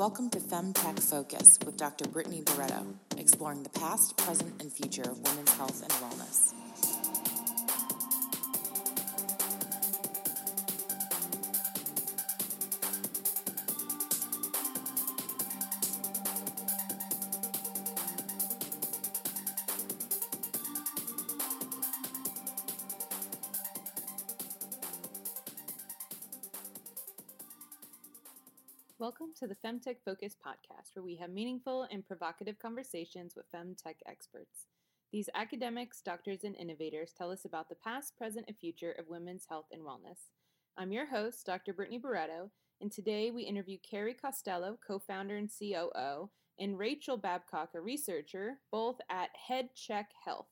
Welcome to FemTech Focus with Dr. Brittany Barreto, exploring the past, present, and future of women's health and wellness. To the Femtech Focus podcast, where we have meaningful and provocative conversations with femtech experts. These academics, doctors, and innovators tell us about the past, present, and future of women's health and wellness. I'm your host, Dr. Brittany Barreto, and today we interview Kerry Costello, co founder and COO, and Rachel Babcock, a researcher, both at HeadCheck Health.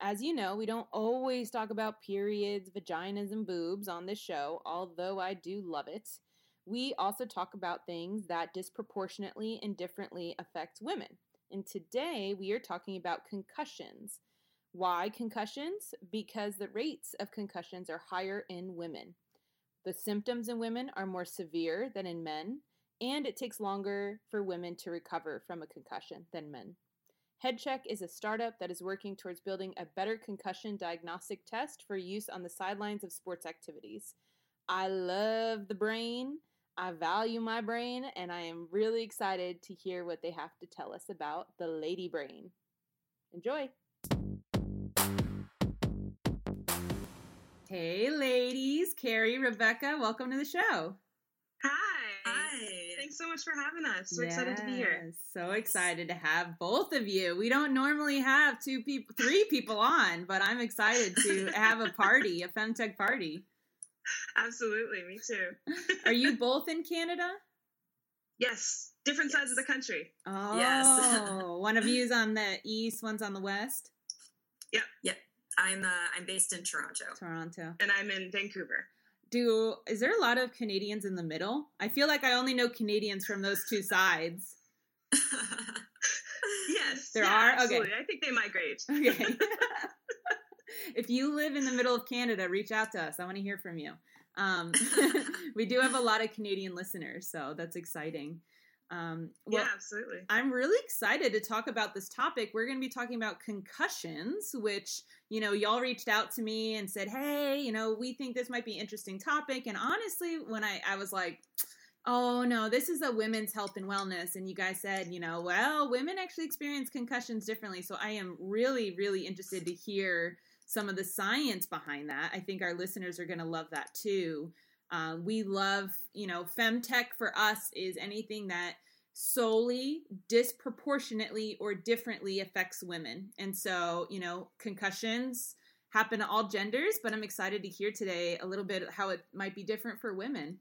As you know, we don't always talk about periods, vaginas, and boobs on this show, although I do love it. We also talk about things that disproportionately and differently affect women. And today we are talking about concussions. Why concussions? Because the rates of concussions are higher in women. The symptoms in women are more severe than in men, and it takes longer for women to recover from a concussion than men. HeadCheck is a startup that is working towards building a better concussion diagnostic test for use on the sidelines of sports activities. I love the brain I value my brain, and I am really excited to hear what they have to tell us about the lady brain. Enjoy! Hey, ladies, Kerry, Rebecca, welcome to the show. Hi. Hi. Thanks so much for having us. We're yes, excited to be here. So excited to have both of you. We don't normally have two people, three people on, but I'm excited to have a party, a femtech party. Absolutely, me too. Are you both in Canada? Yes, different yes. sides of the country. Oh, yes. one of you is on the east, one's on the west. Yep, yep. I'm uh, I'm based in Toronto. Toronto, and I'm in Vancouver. Do is there a lot of Canadians in the middle? I feel like I only know Canadians from those two sides. yes, there yeah, are. Absolutely. Okay, I think they migrate. Okay if you live in the middle of Canada, reach out to us. I want to hear from you. Um, we do have a lot of Canadian listeners, so that's exciting. Um, well, yeah, absolutely. I'm really excited to talk about this topic. We're going to be talking about concussions, which, you know, y'all reached out to me and said, hey, you know, we think this might be an interesting topic. And honestly, when I, I was like, oh no, this is a women's health and wellness. And you guys said, you know, well, women actually experience concussions differently. So I am really, really interested to hear some of the science behind that. I think our listeners are going to love that too. Uh, we love, you know, femtech for us is anything that solely, disproportionately, or differently affects women. And so, you know, concussions happen to all genders, but I'm excited to hear today a little bit how it might be different for women.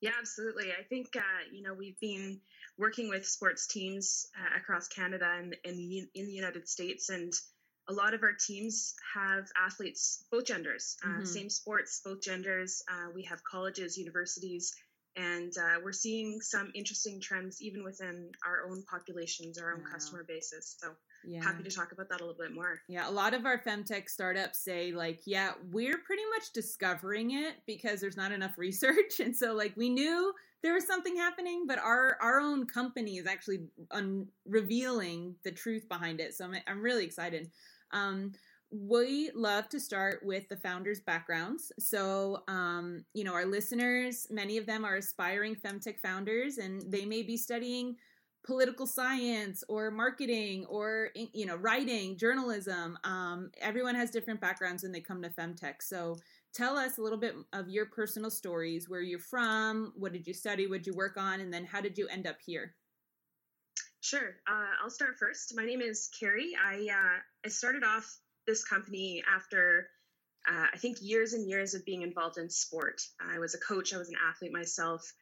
Yeah, absolutely. I think uh, you know we've been working with sports teams uh, across Canada and, and in the United States, and a lot of our teams have athletes both genders, uh, mm-hmm. same sports, both genders. Uh, we have colleges, universities, and uh, we're seeing some interesting trends even within our own populations, our own wow. customer bases. So yeah. happy to talk about that a little bit more. Yeah, a lot of our femtech startups say like, yeah, we're pretty much discovering it because there's not enough research, and so like we knew there was something happening, but our our own company is actually un- revealing the truth behind it. So I'm I'm really excited. Um, we love to start with the founders' backgrounds. So, um, you know, our listeners, many of them are aspiring femtech founders, and they may be studying political science or marketing or you know writing journalism um, everyone has different backgrounds when they come to femtech. So tell us a little bit of your personal stories where you're from what did you study what did you work on and then how did you end up here? Sure. Uh, i'll start first. My name is kerry. I uh, i started off this company after uh, i think years and years of being involved in sport. I was a coach. I was an athlete myself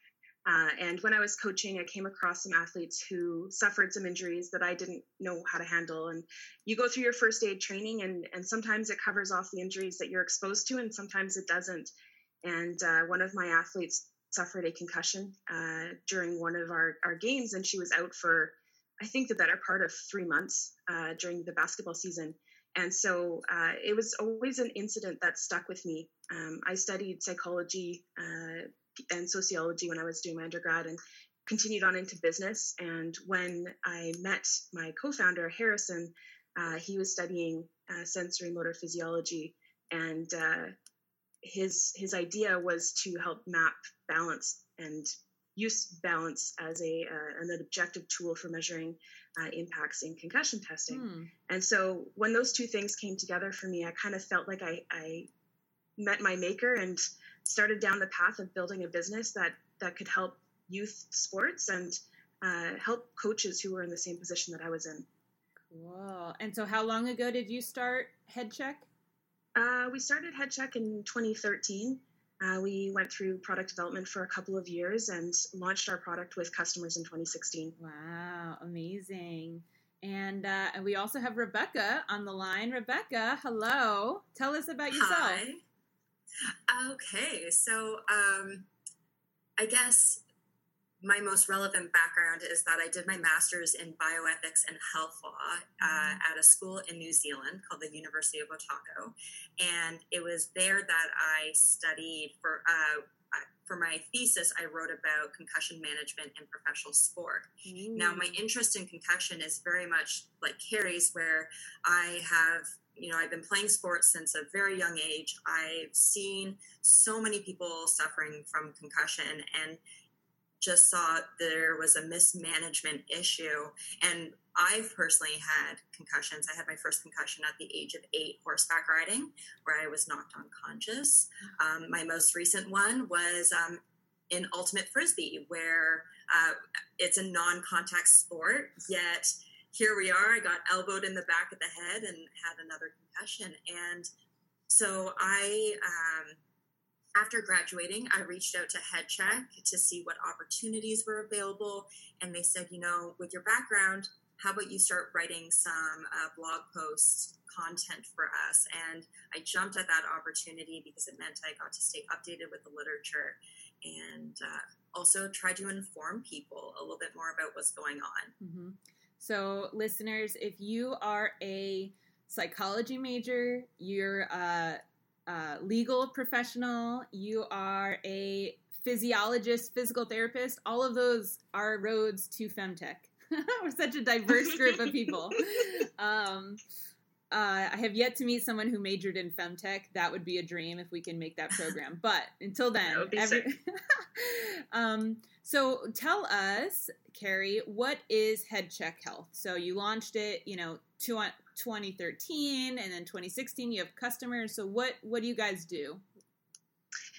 uh, and when I was coaching, I came across some athletes who suffered some injuries that I didn't know how to handle. And you go through your first aid training, and, and sometimes it covers off the injuries that you're exposed to, and sometimes it doesn't. And uh, one of my athletes suffered a concussion uh, during one of our, our games, and she was out for, I think, the better part of three months uh, during the basketball season. And so uh, it was always an incident that stuck with me. Um, I studied psychology uh, and sociology when I was doing my undergrad and continued on into business. And when I met my co-founder Harrison, uh, he was studying uh, sensory motor physiology, and uh, his his idea was to help map balance and use balance as a uh, an objective tool for measuring uh, impacts in concussion testing. Hmm. And so when those two things came together for me, I kind of felt like I, I met my maker and started down the path of building a business that that could help youth sports and uh, help coaches who were in the same position that I was in. Cool. And so, how long ago did you start HeadCheck? Uh, we started HeadCheck in 2013. Uh, we went through product development for a couple of years and launched our product with customers in 2016. Wow, amazing. And, uh, and we also have Rebecca on the line. Rebecca, hello. Tell us about yourself. Hi. Okay, so um, I guess my most relevant background is that I did my master's in bioethics and health law uh, mm-hmm. at a school in New Zealand called the University of Otago, and it was there that I studied for. Uh, for my thesis, I wrote about concussion management in professional sport. Mm. Now, my interest in concussion is very much like Kerry's, where I have you know, I've been playing sports since a very young age. I've seen so many people suffering from concussion, and just saw there was a mismanagement issue. And I've personally had concussions. I had my first concussion at the age of eight horseback riding, where I was knocked unconscious. Um, my most recent one was um, in ultimate frisbee, where uh, it's a non contact sport, yet here we are. I got elbowed in the back of the head and had another concussion. And so I. Um, after graduating, I reached out to HeadCheck to see what opportunities were available. And they said, you know, with your background, how about you start writing some uh, blog post content for us? And I jumped at that opportunity because it meant I got to stay updated with the literature and uh, also try to inform people a little bit more about what's going on. Mm-hmm. So, listeners, if you are a psychology major, you're a, uh, legal professional, you are a physiologist, physical therapist, all of those are roads to femtech. We're such a diverse group of people. Um, uh, I have yet to meet someone who majored in femtech. That would be a dream if we can make that program. But until then, every... um, so tell us, Kerry, what is HeadCheck Health? So you launched it, you know, two, 2013 and then 2016 you have customers. So what what do you guys do?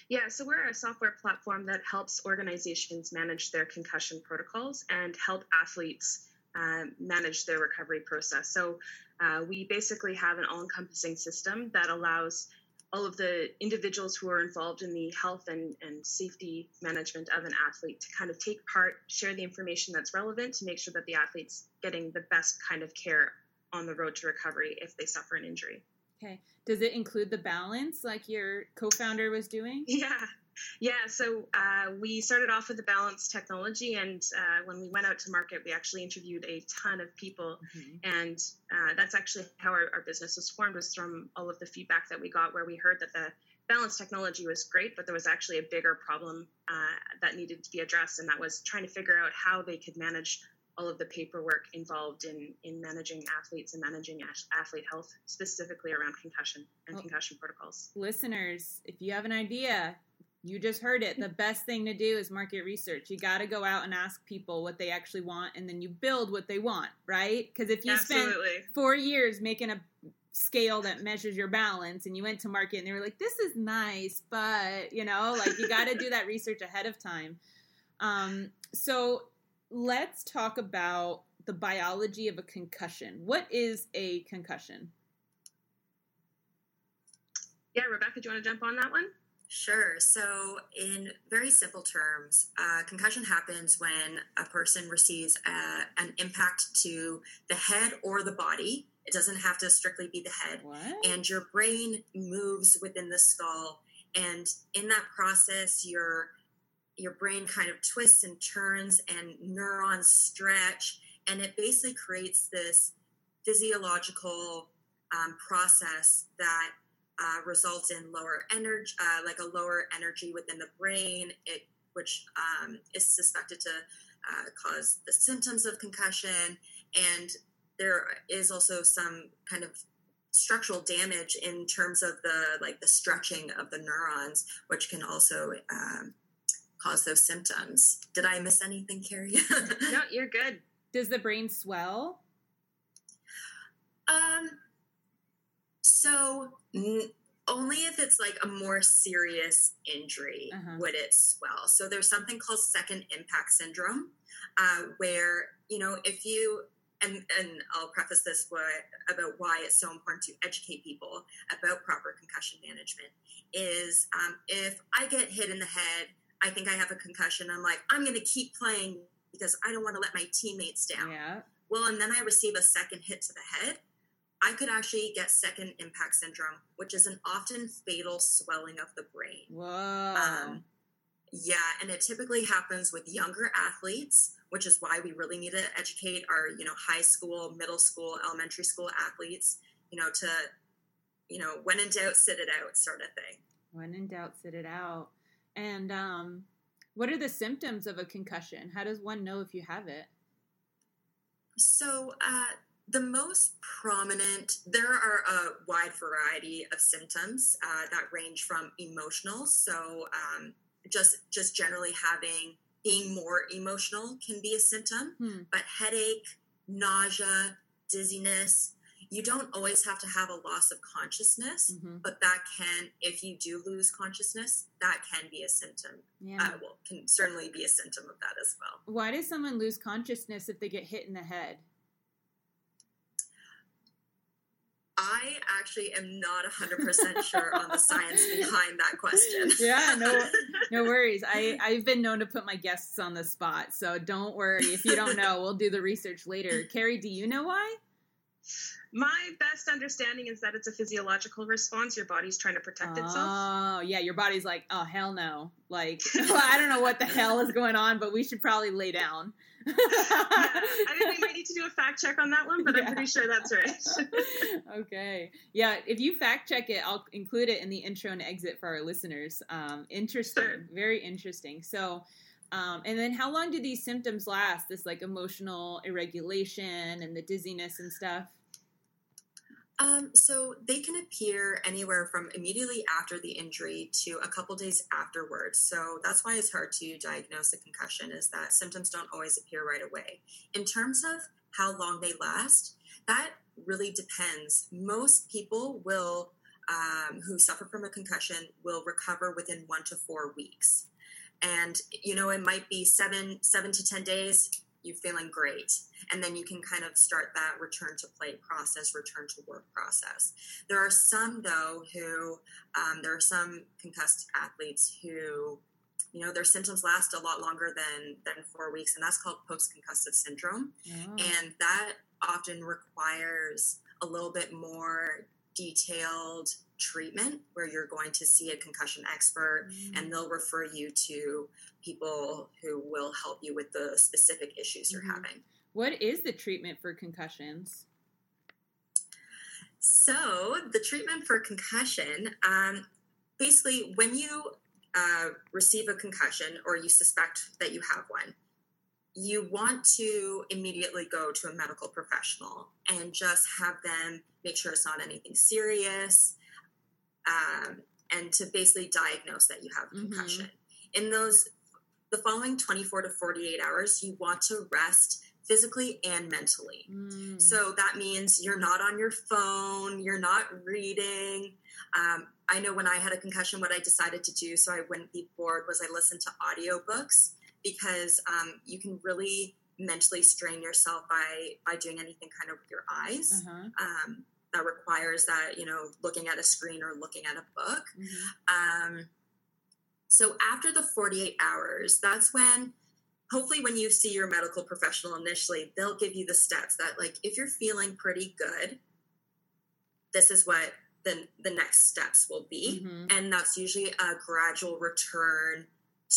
Yeah so we're a software platform that helps organizations manage their concussion protocols and help athletes uh, manage their recovery process. So uh, we basically have an all-encompassing system that allows all of the individuals who are involved in the health and, and safety management of an athlete to kind of take part, share the information that's relevant to make sure that the athlete's getting the best kind of care on the road to recovery if they suffer an injury. Okay. Does it include the balance like your co founder was doing? Yeah. Yeah, so uh, we started off with the balance technology, and uh, when we went out to market, we actually interviewed a ton of people, mm-hmm. and uh, that's actually how our, our, business was formed. Was from all of the feedback that we got, where we heard that the balance technology was great, but there was actually a bigger problem uh, that needed to be addressed, and that was trying to figure out how they could manage all of the paperwork involved in in managing athletes and managing athlete health specifically around concussion and well, concussion protocols listeners if you have an idea you just heard it the best thing to do is market research you got to go out and ask people what they actually want and then you build what they want right because if you Absolutely. spend four years making a scale that measures your balance and you went to market and they were like this is nice but you know like you got to do that research ahead of time um, so let's talk about the biology of a concussion. What is a concussion? Yeah, Rebecca, do you want to jump on that one? Sure. So, in very simple terms, uh, concussion happens when a person receives a, uh, an impact to the head or the body. It doesn't have to strictly be the head. What? And your brain moves within the skull. And in that process, your your brain kind of twists and turns and neurons stretch and it basically creates this physiological um, process that uh, results in lower energy, uh, like a lower energy within the brain, it, which um, is suspected to uh, cause the symptoms of concussion. And there is also some kind of structural damage in terms of the like the stretching of the neurons, which can also um, cause those symptoms. Did I miss anything, Kerry? no, you're good. Does the brain swell? Um, so n- only if it's like a more serious injury Uh-huh. would it swell. So there's something called second impact syndrome, uh, where you know if you and and I'll preface this about why it's so important to educate people about proper concussion management. Is um, if I get hit in the head, I think I have a concussion. I'm like I'm going to keep playing because I don't want to let my teammates down. Yeah. Well, and then I receive a second hit to the head. I could actually get second impact syndrome, which is an often fatal swelling of the brain. Whoa. Um, yeah, and it typically happens with younger athletes, which is why we really need to educate our, you know, high school, middle school, elementary school athletes, you know, to, you know, when in doubt, sit it out, sort of thing. when in doubt, sit it out. And um, what are the symptoms of a concussion? How does one know if you have it? So, uh, the most prominent, there are a wide variety of symptoms uh, that range from emotional. So, um, just just generally having being more emotional can be a symptom, Hmm. but headache, nausea, dizziness. You don't always have to have a loss of consciousness, hmm but that can, if you do lose consciousness, that can be a symptom. Yeah. Uh, well, can certainly be a symptom of that as well. Why does someone lose consciousness if they get hit in the head? I actually am not 100% sure on the science behind that question. Yeah, no, no worries. I I've been known to put my guests on the spot, so don't worry if you don't know. We'll do the research later. Carrie, do you know why? My best understanding is that it's a physiological response. Your body's trying to protect itself. Oh, yeah. Your body's like, oh hell no. Like, I don't know what the hell is going on, but we should probably lay down. Yeah, I think we might need to do a fact check on that one, but Yeah. I'm pretty sure that's right. okay. Yeah, if you fact check it, I'll include it in the intro and exit for our listeners. Um, interesting. Sure. Very interesting. So, um, and then how long do these symptoms last? This like emotional irregulation and the dizziness and stuff? Um, so they can appear anywhere from immediately after the injury to a couple days afterwards. So that's why it's hard to diagnose a concussion is that symptoms don't always appear right away. In terms of how long they last, that really depends. Most people will um, who suffer from a concussion will recover within one to four weeks. And you know, it might be seven seven to ten days, you're feeling great. And then you can kind of start that return to play process, return to work process. There are some, though, who, um, there are some concussed athletes who, you know, their symptoms last a lot longer than, than four weeks, and that's called post concussive syndrome. Oh. And that often requires a little bit more detailed treatment where you're going to see a concussion expert Mm. and they'll refer you to people who will help you with the specific issues you're Mhm. having. What is the treatment for concussions? So, the treatment for concussion um, basically, when you uh, receive a concussion or you suspect that you have one, you want to immediately go to a medical professional and just have them make sure it's not anything serious um, and to basically diagnose that you have a Mhm. concussion. In those, the following 24 to 48 hours, you want to rest physically and mentally. Mm. So that means you're not on your phone, you're not reading. Um, I know when I had a concussion, what I decided to do so I wouldn't be bored was I listened to audiobooks because um, you can really mentally strain yourself by by doing anything kind of with your eyes. uh-huh. Um, that requires that you know looking at a screen or looking at a book. Mhm. Um, so after the 48 hours, that's when, hopefully, when you see your medical professional initially, they'll give you the steps that, like, if you're feeling pretty good, this is what the, the next steps will be. Mhm. And that's usually a gradual return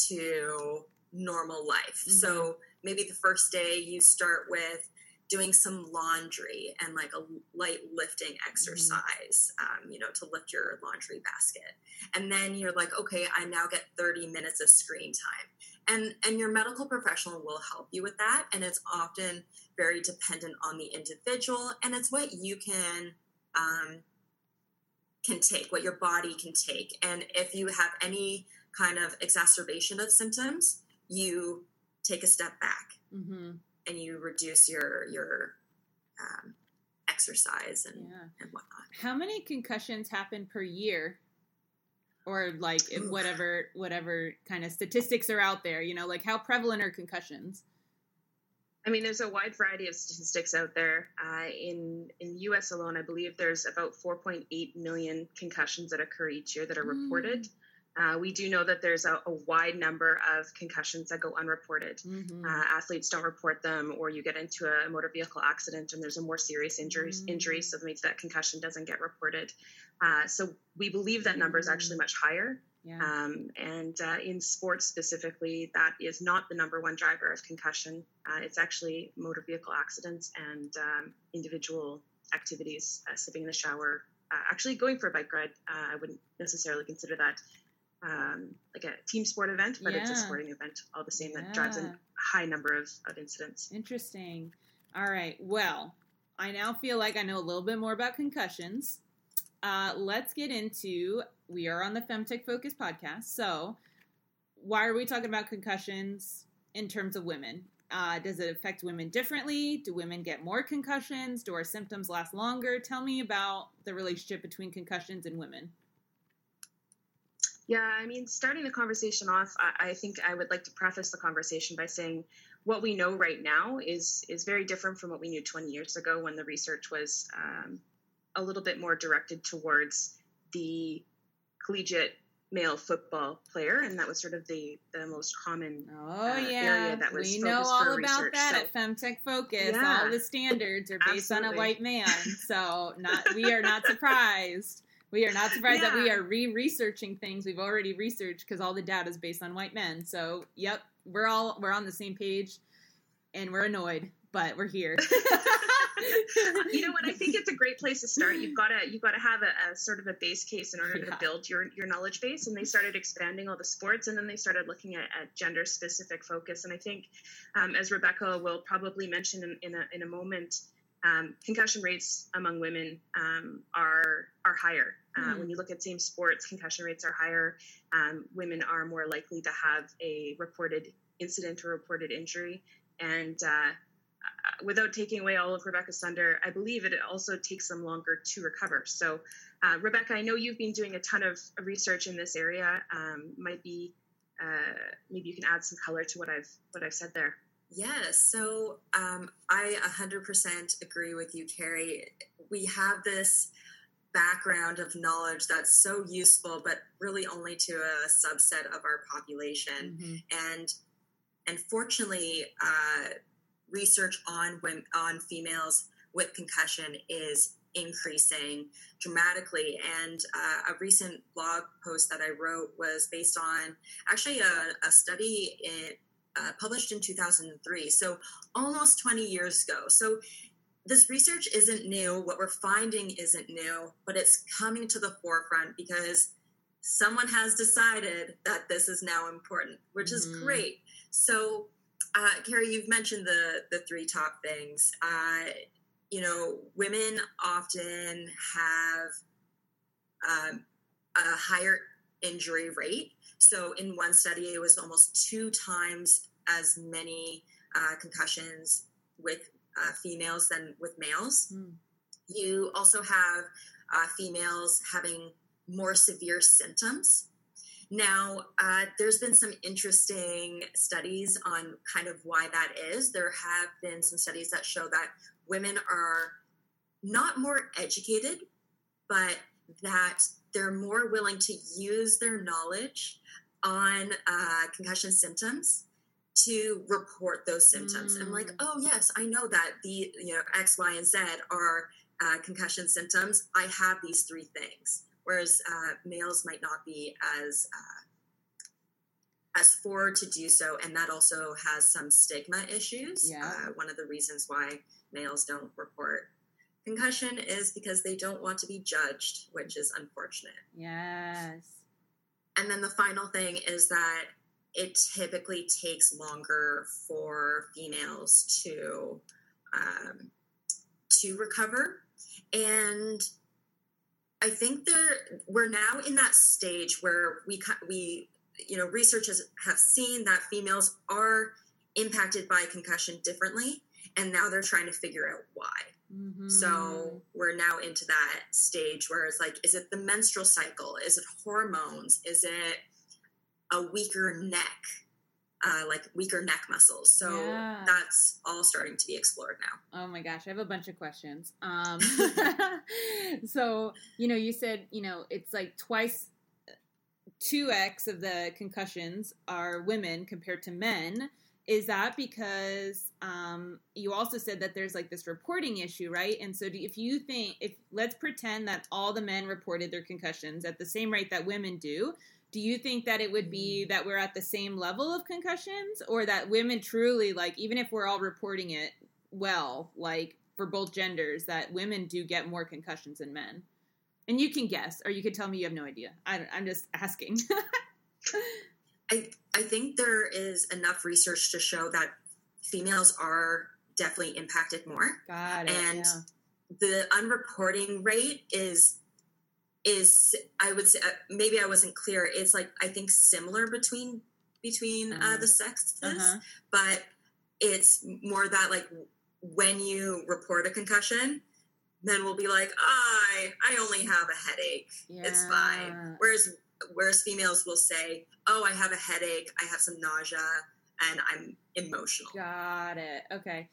to normal life. Mhm. So maybe the first day you start with doing some laundry and like a light lifting exercise, mm-hmm. um, you know, to lift your laundry basket. And then you're like, okay, I now get 30 minutes of screen time. And, and your medical professional will help you with that. And it's often very dependent on the individual. And it's what you can um, can take, what your body can take. And if you have any kind of exacerbation of symptoms, you take a step back mm-hmm. And you reduce your your um, exercise and, yeah. and whatnot. How many concussions happen per year? Or like whatever whatever kind of statistics are out there, you know, like how prevalent are concussions? I mean, there's a wide variety of statistics out there. Uh, in in the U.S. alone, I believe there's about 4.8 million concussions that occur each year that are mm. Uh, we do know that there's a, a, wide number of concussions that go unreported. Mm-hmm. Uh, athletes don't report them, or you get into a motor vehicle accident and there's a more serious injury, mm-hmm. injury so that means that concussion doesn't get reported. Uh, so we believe that number is actually mm. much higher. Yeah. Um, and uh, in sports specifically, that is not the number one driver of concussion. Uh, it's actually motor vehicle accidents and um, individual activities, uh, sipping in the shower, actually going for a bike ride. I wouldn't necessarily consider that um, like a team sport event, but yeah. it's a sporting event all the same yeah. that drives a high number of, of incidents. Interesting. All right. Well, I now feel like I know a little bit more about concussions. Uh, let's get into we are on the Femtech Focus podcast. So, why are we talking about concussions in terms of women? Uh, does it affect women differently? Do women get more concussions? Do our symptoms last longer? Tell me about the relationship between concussions and women. Yeah, I mean, starting the conversation off, I, I, think I would like to preface the conversation by saying what we know right now is is very different from what we knew 20 years ago when the research was um, a little bit more directed towards the collegiate male football player, and that was sort of the the most common oh uh, yeah that was we know all about research. that so, at Femtech Focus. Yeah, all the standards are based absolutely. on a white man, so not we are not surprised. We are not surprised yeah. that we are re-researching things we've already researched because all the data is based on white men. So, yep, we're all we're on the same page, and we're annoyed, but we're here. you know what? I think it's a great place to start. You've got to you've got to have a, a, sort of a base case in order yeah. to build your your knowledge base. And they started expanding all the sports, and then they started looking at, at gender specific focus. And I think, um, as Rebecca will probably mention in, in a in a moment um, concussion rates among women um, are are higher. Uh, mm. When you look at same sports, concussion rates are higher. Um, women are more likely to have a reported incident or reported injury. And uh, uh, without taking away all of Rebecca's thunder, I believe it also takes them longer to recover. So, uh, Rebecca, I know you've been doing a ton of research in this area. Um, might be uh, maybe you can add some color to what I've what I've said there. Yes. So um, I 100% agree with you, Kerry. We have this background of knowledge that's so useful, but really only to a subset of our population. Mm-hmm. And and fortunately, uh, research on women, on females with concussion is increasing dramatically. And uh, a recent blog post that I wrote was based on actually a, a study in uh, published in 2003, so almost 20 years ago. So this research isn't new. What we're finding isn't new, but it's coming to the forefront because someone has decided that this is now important, which mm-hmm. is great. So, uh, Kerry, you've mentioned the the three top things. Uh, you know, women often have um, a higher injury rate. So, in one study, it was almost two times as many uh, concussions with uh, females than with males. Mm. You also have uh, females having more severe symptoms. Now, uh, there's been some interesting studies on kind of why that is. There have been some studies that show that women are not more educated, but that they're more willing to use their knowledge on uh, concussion symptoms to report those symptoms. Mm. I'm like, oh yes, I know that the you know X, Y, and Z are uh, concussion symptoms. I have these three things, whereas uh, males might not be as uh, has four to do so, and that also has some stigma issues. Yeah. Uh, one of the reasons why males don't report concussion is because they don't want to be judged, which is unfortunate. Yes. And then the final thing is that it typically takes longer for females to um, to recover, and I think there we're now in that stage where we we you know researchers have seen that females are impacted by concussion differently, and now they're trying to figure out why. Mm-hmm. So we're now into that stage where it's like, is it the menstrual cycle? Is it hormones? Is it a weaker neck? Uh, like weaker neck muscles. So Yeah. that's all starting to be explored now. Oh my gosh, I have a bunch of questions. Um, so you know, you said you know it's like twice, two x of the concussions are women compared to men. Is that because um, you also said that there's like this reporting issue, right? And so, do, if you think, if let's pretend that all the men reported their concussions at the same rate that women do, do you think that it would be that we're at the same level of concussions, or that women truly like, even if we're all reporting it well, like for both genders, that women do get more concussions than men? And you can guess, or you could tell me you have no idea. I, I'm just asking. I I think there is enough research to show that females are definitely impacted more. Got it. And yeah. The unreporting rate is is I would say uh, maybe I wasn't clear. It's like I think similar between between uh, Uh, the sexes, Uh-huh. but it's more that like when you report a concussion, men will be like, I I only have a headache. It's fine. Whereas whereas females will say, "Oh, I have a headache. I have some nausea, and I'm emotional." Got it. Okay.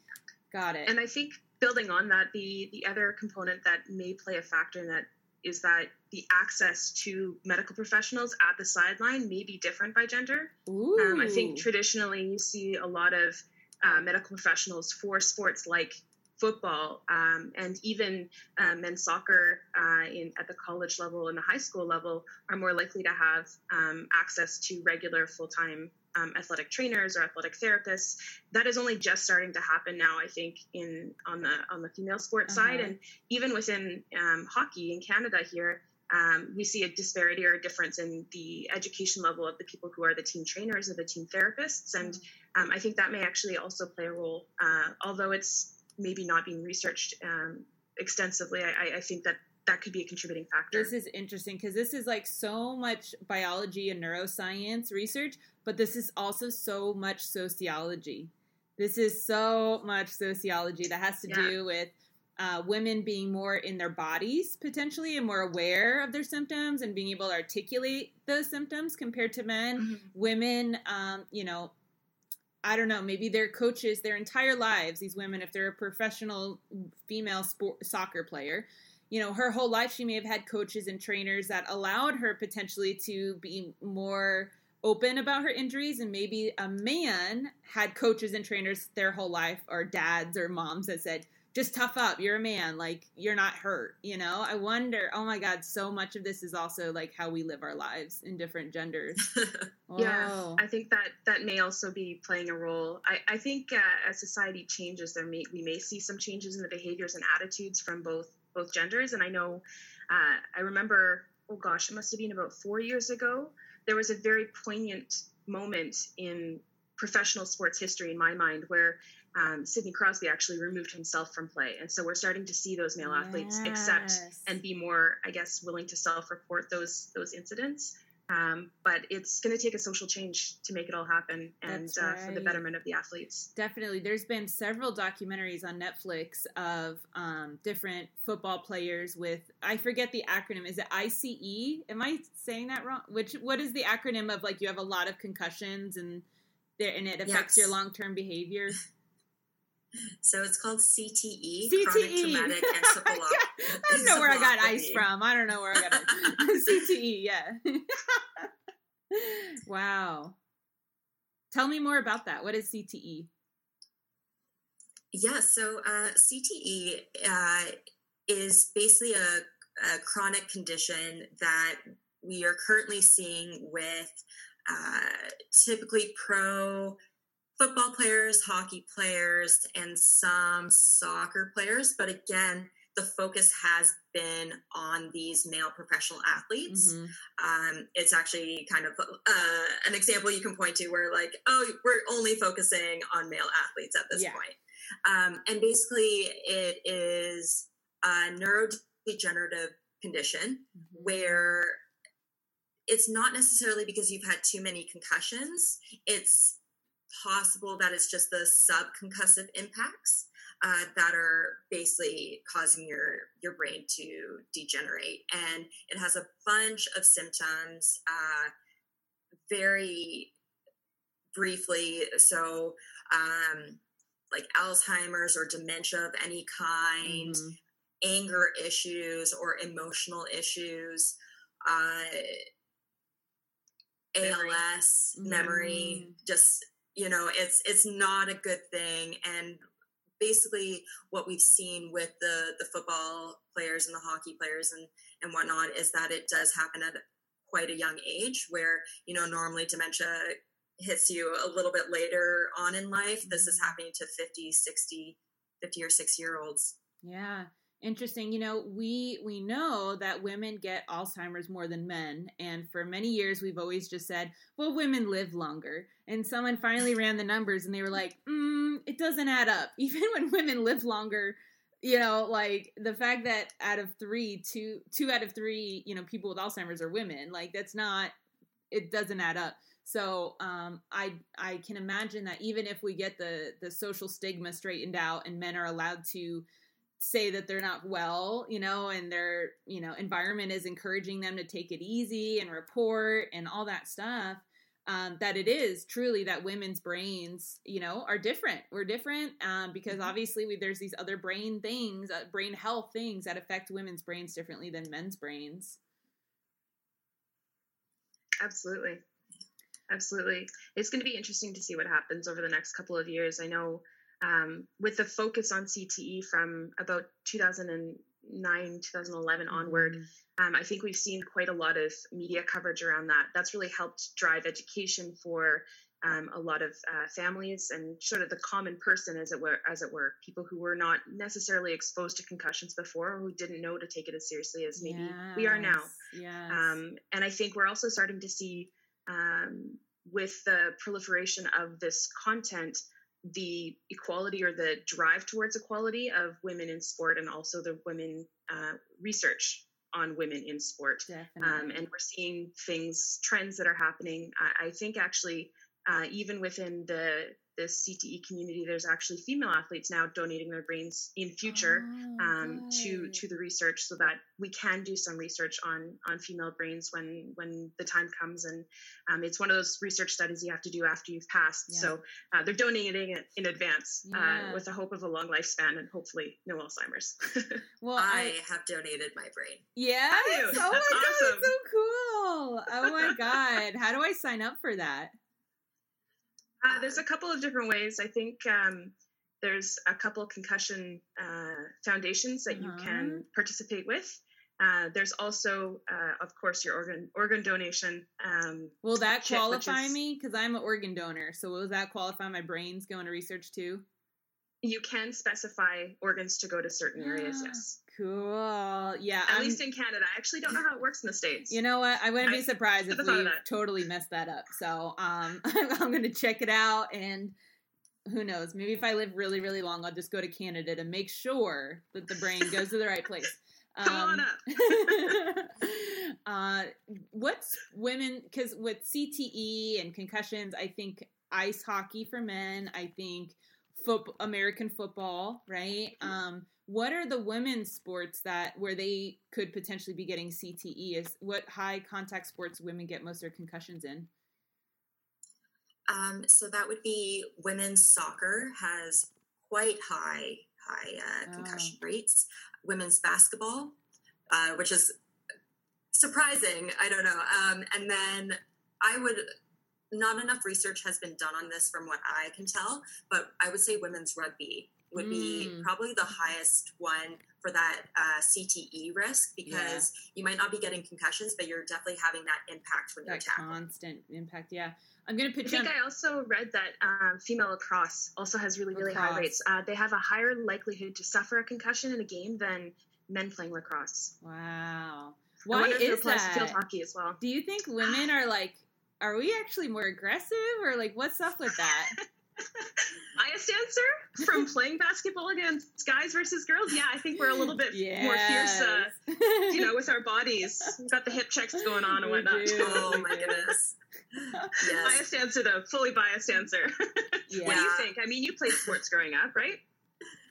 Got it. And I think building on that, the the other component that may play a factor in that is that the access to medical professionals at the sideline may be different by gender. Ooh. Um, I think traditionally you see a lot of uh, medical professionals for sports like football um, and even uh, men's soccer uh, in at the college level and the high school level are more likely to have um, access to regular full-time um, athletic trainers or athletic therapists. That is only just starting to happen now. I think in on the on the female sports side Uh-huh. and even within um, hockey in Canada here. Um, we see a disparity or a difference in the education level of the people who are the team trainers or the team therapists. And um, I think that may actually also play a role, uh, although it's maybe not being researched um, extensively. I, I- I think that that could be a contributing factor. This is interesting because this is like so much biology and neuroscience research, but this is also so much sociology. This is so much sociology that has to Yeah. do with uh, women being more in their bodies potentially and more aware of their symptoms and being able to articulate those symptoms compared to men. Mhm. Women, um, you know, I don't know, maybe they're coaches their entire lives, these women, if they're a professional female sport, soccer player, you know, her whole life she may have had coaches and trainers that allowed her potentially to be more open about her injuries and maybe a man had coaches and trainers their whole life or dads or moms that said just tough up you're a man like you're not hurt you know i wonder oh my god so much of this is also like how we live our lives in different genders Yeah, I think that that may also be playing a role. I, I think uh, as society changes, there may we may see some changes in the behaviors and attitudes from both both genders. And I know, uh, I remember, oh gosh, it must have been about four years ago. There was a very poignant moment in professional sports history, in my mind, where um, Sidney Crosby actually removed himself from play, and so we're starting to see those male athletes accept and be more, I guess, willing to self-report those those incidents. Um, but it's going to take a social change to make it all happen, and That's uh, for the betterment of the athletes. Definitely. There's been several documentaries on Netflix of um, different football players with I forget the acronym. Is it ICE? Am I saying that wrong? Which what is the acronym of like you have a lot of concussions and there and it affects Yes. your long term behavior? so it's called CTE, CTE. chronic traumatic encephalopathy. I don't know where I got ice from. I don't know where I got it. CTE, yeah. wow. Tell me more about that. What is? CTE? Yeah, so uh, CTE uh, is basically a, a chronic condition that we are currently seeing with uh, typically pro football players, hockey players, and some soccer players. But again, the focus has been on these male professional athletes. Mm-hmm. Um, it's actually kind of uh, an example you can point to where, like, oh, we're only focusing on male athletes at this yeah. point. Um, and basically, it is a neurodegenerative condition mm-hmm. where it's not necessarily because you've had too many concussions. It's possible that it's just the subconcussive impacts uh, that are basically causing your your brain to degenerate, and it has a bunch of symptoms. Uh, very briefly, so um, like Alzheimer's or dementia of any kind, mm-hmm. anger issues or emotional issues. Uh, ALS, memory, mm. just you know, it's it's not a good thing. And basically, what we've seen with the the football players and the hockey players and and whatnot is that it does happen at quite a young age, where you know normally dementia hits you a little bit later on in life. This is mm-hmm. happening to 50, 60, 50 or 60 year olds. Yeah interesting. You know we we know that women get alzheimer's more than men and for many years we've always just said well women live longer. And someone finally ran the numbers and they were like mm, it doesn't add up. Even when women live longer you know like the fact that out of three two two out of three you know people with alzheimer's are women like that's not it doesn't add up. So um, I I can imagine that even if we get the the social stigma straightened out and men are allowed to say that they're not well, you know, and their, you know, environment is encouraging them to take it easy and report and all that stuff. Um, that it is truly that women's brains, you know, are different. We're different um, because mm-hmm. obviously we, there's these other brain things, uh, brain health things that affect women's brains differently than men's brains. Absolutely. Absolutely. It's going to be interesting to see what happens over the next couple of years. I know um, with the focus on CTE from about 2009, 2011 onward, mm-hmm. um, I think we've seen quite a lot of media coverage around that. That's really helped drive education for um, a lot of uh, families and sort of the common person, as it were, as it were, people who were not necessarily exposed to concussions before, or who didn't know to take it as seriously as maybe yes. we are now. Yes. Um, and I think we're also starting to see, um, with the proliferation of this content, the equality or the drive towards equality of women in sport and also the women uh, research on women in sport. Um, and we're seeing things, trends that are happening. I, I think actually, uh, even within the the CTE community, there's actually female athletes now donating their brains in future oh, um, to to the research, so that we can do some research on on female brains when when the time comes. And um, it's one of those research studies you have to do after you've passed. Yeah. So uh, they're donating it in advance uh, yeah. uh, with the hope of a long lifespan and hopefully no Alzheimer's. well, I, I, have donated my brain. Yeah. Oh my awesome. god, so cool! Oh my god, how do I sign up for that? Uh, there's a couple of different ways. I think um, there's a couple concussion uh, foundations that you can uh-huh. participate with. Uh, there's also, uh, of course, your organ organ donation. Um, will that qualify is, me? Because I'm an organ donor. So will that qualify my brains going to research too? You can specify organs to go to certain areas. Yes. Cool. Yeah. At I'm, least in Canada. I actually don't know how it works in the States. You know what? I wouldn't be surprised if we totally messed that up. So um, I'm going to check it out. And who knows? Maybe if I live really, really long, I'll just go to Canada to make sure that the brain goes to the right place. Come on um, up. uh, what's women, because with CTE and concussions, I think ice hockey for men, I think American football, right? Um, what are the women's sports that where they could potentially be getting CTE? Is what high contact sports women get most of their concussions in? Um, so that would be women's soccer has quite high high uh, concussion oh. rates. Women's basketball, uh, which is surprising, I don't know. Um, and then I would not enough research has been done on this from what I can tell, but I would say women's rugby would mm. be probably the highest one for that uh, CTE risk because yeah. you might not be getting concussions, but you're definitely having that impact when that you're tackling. Constant impact, yeah. I'm going to pitch. I think I also read that um, female lacrosse also has really really lacrosse. high rates. Uh, they have a higher likelihood to suffer a concussion in a game than men playing lacrosse. Wow. Why is that? Field hockey as well. Do you think women are like? Are we actually more aggressive, or like what's up with that? bias answer from playing basketball against guys versus girls. Yeah, I think we're a little bit yes. more fierce, uh, you know, with our bodies. We've got the hip checks going on and whatnot. Oh my goodness. Yes. Biased answer though, fully biased answer. Yeah. what do you think? I mean, you played sports growing up, right?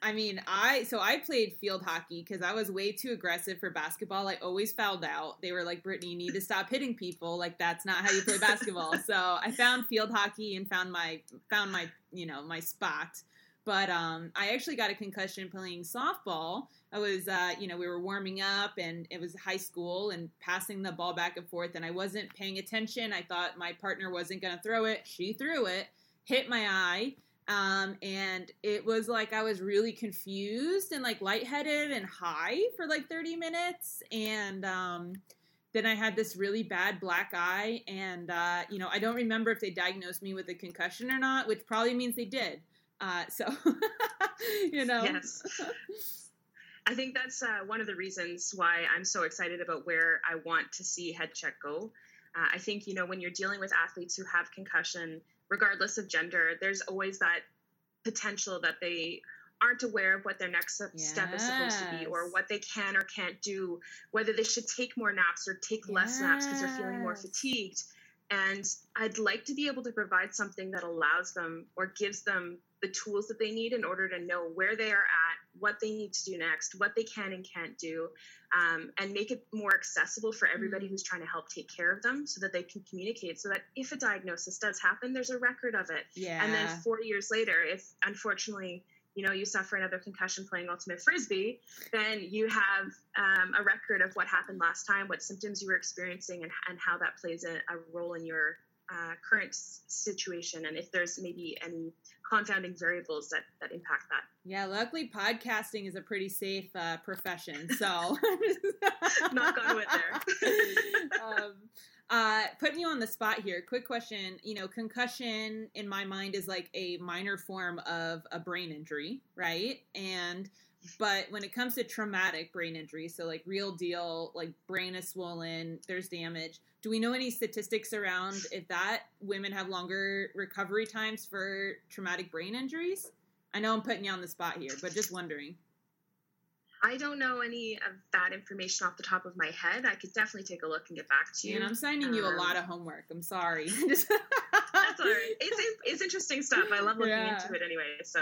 I mean, I so I played field hockey because I was way too aggressive for basketball. I always fouled out. They were like, "Brittany, you need to stop hitting people. Like that's not how you play basketball." so I found field hockey and found my found my you know my spot. But um, I actually got a concussion playing softball. I was, uh, you know, we were warming up and it was high school and passing the ball back and forth, and I wasn't paying attention. I thought my partner wasn't going to throw it. She threw it, hit my eye um, and it was like I was really confused and like lightheaded and high for like 30 minutes. And um, then I had this really bad black eye. And, uh, you know, I don't remember if they diagnosed me with a concussion or not, which probably means they did. Uh, so, you know. Yes. I think that's uh, one of the reasons why I'm so excited about where I want to see HeadCheck go. Uh, I think, you know, when you're dealing with athletes who have concussion, regardless of gender, there's always that potential that they aren't aware of what their next yes. step is supposed to be or what they can or can't do, whether they should take more naps or take yes. less naps because they're feeling more fatigued. And I'd like to be able to provide something that allows them or gives them the tools that they need in order to know where they are at, what they need to do next, what they can and can't do, um, and make it more accessible for everybody mm. who's trying to help take care of them so that they can communicate so that if a diagnosis does happen, there's a record of it. Yeah. And then four years later, if unfortunately, you know, you suffer another concussion playing ultimate frisbee, then you have um, a record of what happened last time, what symptoms you were experiencing, and, and how that plays a, a role in your uh, current situation, and if there's maybe any confounding variables that that impact that. Yeah, luckily podcasting is a pretty safe uh, profession, so not on wood there. um, uh, putting you on the spot here. Quick question. You know, concussion in my mind is like a minor form of a brain injury, right? And but when it comes to traumatic brain injury, so like real deal, like brain is swollen, there's damage. Do we know any statistics around if that women have longer recovery times for traumatic brain injuries? I know I'm putting you on the spot here, but just wondering. I don't know any of that information off the top of my head. I could definitely take a look and get back to you. And I'm sending you um, a lot of homework. I'm sorry. that's all right. It's, it's interesting stuff. I love looking yeah. into it anyway. So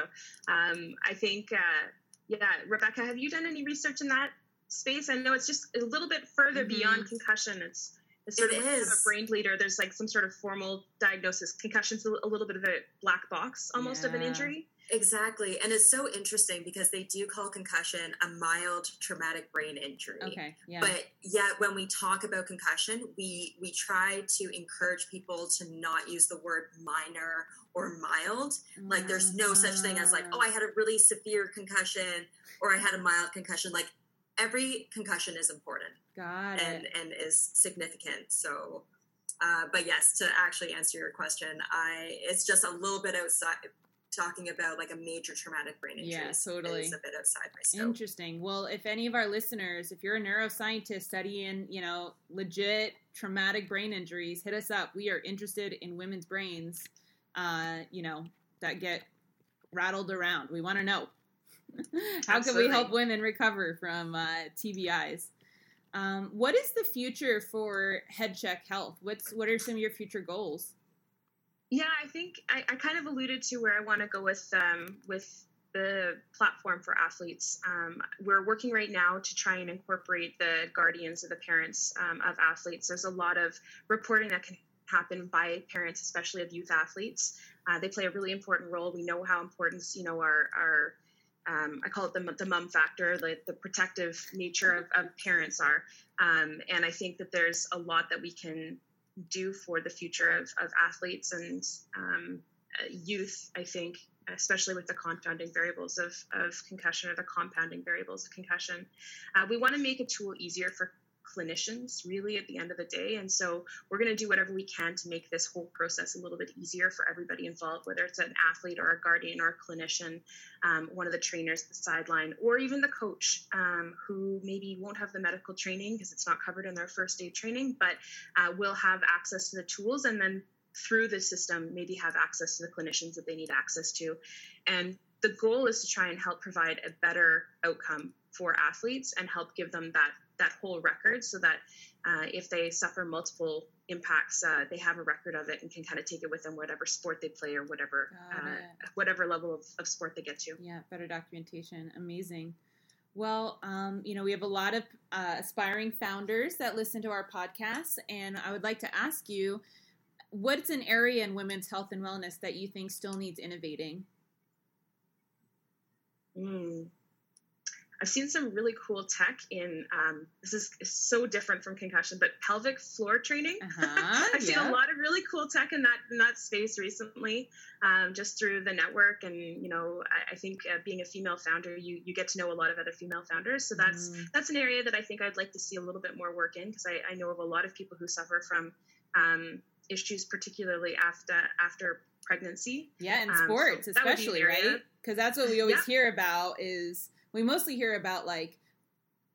um, I think, uh, yeah, Rebecca, have you done any research in that space? I know it's just a little bit further mm-hmm. beyond concussion. It's it's sort it of is. a brain bleeder. There's like some sort of formal diagnosis. Concussion's a little bit of a black box almost yeah. of an injury. Exactly. And it's so interesting because they do call concussion a mild traumatic brain injury. Okay. Yeah. But yet when we talk about concussion, we we try to encourage people to not use the word minor or mild. Like there's no such thing as like, mm. oh, I had a really severe concussion or I had a mild concussion. Like every concussion is important. Got and, it. And is significant. So uh, but yes, to actually answer your question, I it's just a little bit outside talking about like a major traumatic brain injury. Yeah, totally. Is a bit outside my scope. Interesting. Well, if any of our listeners, if you're a neuroscientist studying, you know, legit traumatic brain injuries, hit us up. We are interested in women's brains, uh, you know, that get rattled around. We want to know. How can we help women recover from uh, TBIs? Um, what is the future for HeadCheck Health? What's what are some of your future goals? Yeah, I think I, I kind of alluded to where I want to go with um, with the platform for athletes. Um, we're working right now to try and incorporate the guardians of the parents um, of athletes. There's a lot of reporting that can happen by parents, especially of youth athletes. Uh, they play a really important role. We know how important, you know, our, our um, I call it the, the mum factor, the, the protective nature of, of parents are. Um, and I think that there's a lot that we can do for the future of, of athletes and um, uh, youth, I think, especially with the confounding variables of, of concussion or the compounding variables of concussion. Uh, we want to make a tool easier for clinicians really at the end of the day. And so we're going to do whatever we can to make this whole process a little bit easier for everybody involved whether it's an athlete or a guardian or a clinician um, one of the trainers at the sideline or even the coach um, who maybe won't have the medical training because it's not covered in their first aid training but uh, will have access to the tools and then through the system maybe have access to the clinicians that they need access to. And the goal is to try and help provide a better outcome for athletes and help give them that that whole record so that uh, if they suffer multiple impacts, uh, they have a record of it and can kind of take it with them, whatever sport they play or whatever uh, whatever level of, of, sport they get to. Yeah, better documentation. Amazing. Well, um, you know, we have a lot of uh, aspiring founders that listen to our podcast, and I would like to ask you, what's an area in women's health and wellness that you think still needs innovating? Mm. I've seen some really cool tech in um, this is, so different from concussion, but pelvic floor training. Uh-huh, I've yeah. seen a lot of really cool tech in that in that space recently, um, just through the network. And you know, I, I think uh, being a female founder, you you get to know a lot of other female founders. So that's mm. that's an area that I think I'd like to see a little bit more work in because I, I know of a lot of people who suffer from um, issues, particularly after after pregnancy. Yeah, in um, sports, so especially, right? Because that's what we always yeah. hear about is we mostly hear about like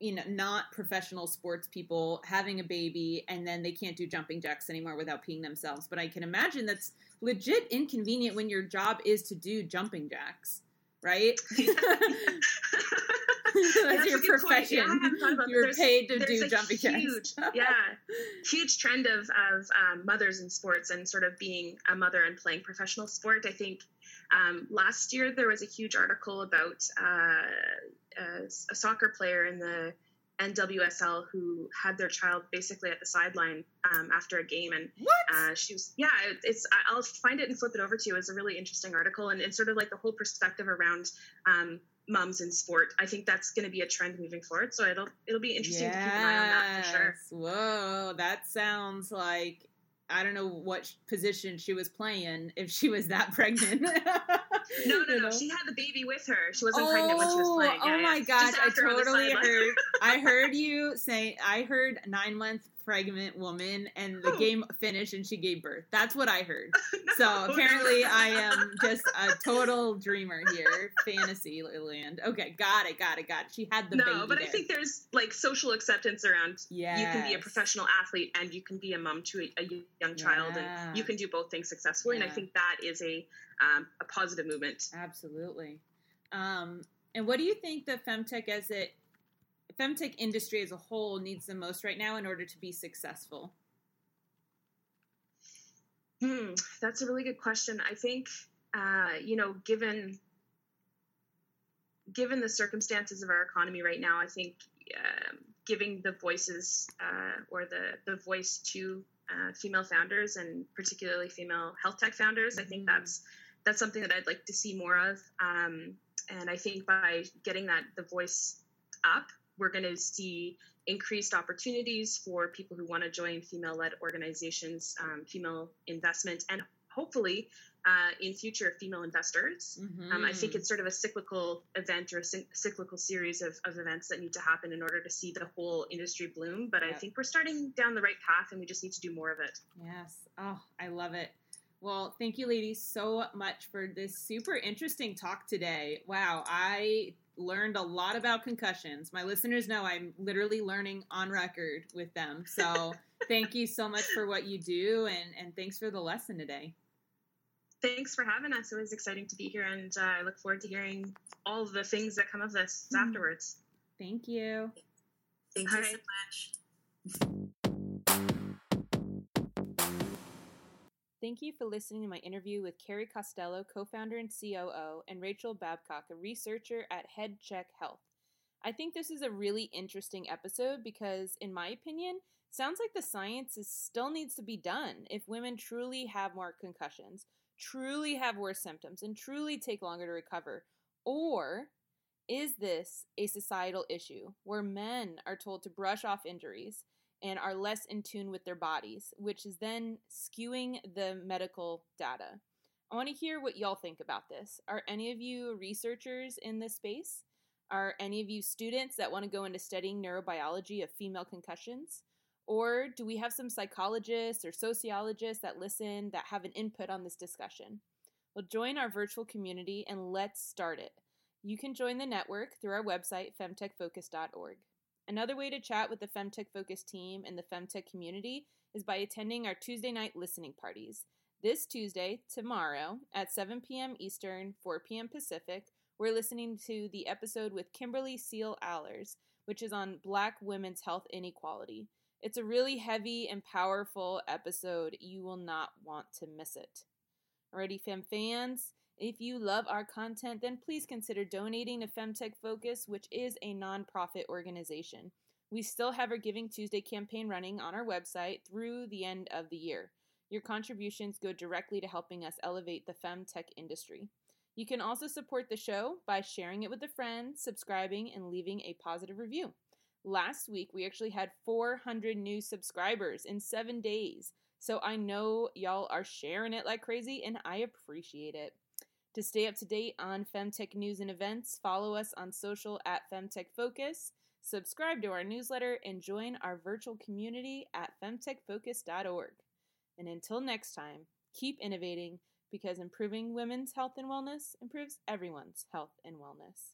you know not professional sports people having a baby and then they can't do jumping jacks anymore without peeing themselves. But i can imagine that's legit inconvenient when your job is to do jumping jacks right that's your profession. yeah, you're there's, paid to do jumping huge, jacks yeah huge trend of of um, mothers in sports and sort of being a mother and playing professional sport. I think um, last year, there was a huge article about uh, a, a, soccer player in the NWSL who had their child basically at the sideline um, after a game, and uh, she was yeah. It's I'll find it and flip it over to you. It's a really interesting article, and it's sort of like the whole perspective around um, moms in sport. I think that's going to be a trend moving forward. So it'll it'll be interesting yes. to keep an eye on that for sure. Whoa, that sounds like I don't know what position she was playing if she was that pregnant. no, no, no. She had the baby with her. She wasn't oh, pregnant when she was oh, playing. Yeah, oh my yeah. gosh, I totally heard. I heard you say. I heard nine month pregnant woman and the oh. game finished and she gave birth. That's what I heard. no, so apparently I am just a total dreamer here. Fantasy land. Okay, got it, got it, got it. She had the no, baby. but there. I think there's like social acceptance around yes. you can be a professional athlete and you can be a mom to a, a young child yeah. and you can do both things successfully. Yeah. And I think that is a um, a positive movement. Absolutely. Um, and what do you think the femtech as it femtech industry as a whole needs the most right now in order to be successful? Hmm, that's a really good question. I think, uh, you know, given given the circumstances of our economy right now, I think uh, giving the voices uh, or the the voice to uh, female founders and particularly female health tech founders. I think mm-hmm. that's that's something that I'd like to see more of. Um, and I think by getting that the voice up we're going to see increased opportunities for people who want to join female led organizations, um, female investment, and hopefully uh, in future female investors. Mm-hmm. Um, I think it's sort of a cyclical event or a cyclical series of, of, events that need to happen in order to see the whole industry bloom. But yep. I think we're starting down the right path and we just need to do more of it. Yes. Oh, I love it. Well, thank you, ladies, so much for this super interesting talk today. Wow, I learned a lot about concussions. My listeners know I'm literally learning on record with them. So thank you so much for what you do and, and thanks for the lesson today. Thanks for having us. It was exciting to be here and uh, I look forward to hearing all the things that come of this mm-hmm. afterwards. Thank you. Thank all you right. so much. Thank you for listening to my interview with Kerry Costello, co founder and COO, and Rachel Babcock, a researcher at HeadCheck Health. I think this is a really interesting episode because, in my opinion, sounds like the science is, still needs to be done if women truly have more concussions, truly have worse symptoms, and truly take longer to recover. Or is this a societal issue where men are told to brush off injuries and are less in tune with their bodies, which is then skewing the medical data. I want to hear what y'all think about this. Are any of you researchers in this space? Are any of you students that want to go into studying neurobiology of female concussions? Or do we have some psychologists or sociologists that listen that have an input on this discussion? Well, join our virtual community and let's start it. You can join the network through our website, femtechfocus.org. Another way to chat with the Femtech Focus team and the Femtech community is by attending our Tuesday night listening parties. This Tuesday, tomorrow, at 7 p.m. Eastern, 4 p.m. Pacific, we're listening to the episode with Kimberly Seals Allers, which is on Black women's health inequality. It's a really heavy and powerful episode. You will not want to miss it. Alrighty, Fem fans, if you love our content, then please consider donating to Femtech Focus, which is a nonprofit organization. We still have our Giving Tuesday campaign running on our website through the end of the year. Your contributions go directly to helping us elevate the femtech industry. You can also support the show by sharing it with a friend, subscribing, and leaving a positive review. Last week, we actually had 400 new subscribers in seven days. So I know y'all are sharing it like crazy, and I appreciate it. To stay up to date on Femtech news and events, follow us on social at Femtech Focus, subscribe to our newsletter, and join our virtual community at femtechfocus.org. And until next time, keep innovating because improving women's health and wellness improves everyone's health and wellness.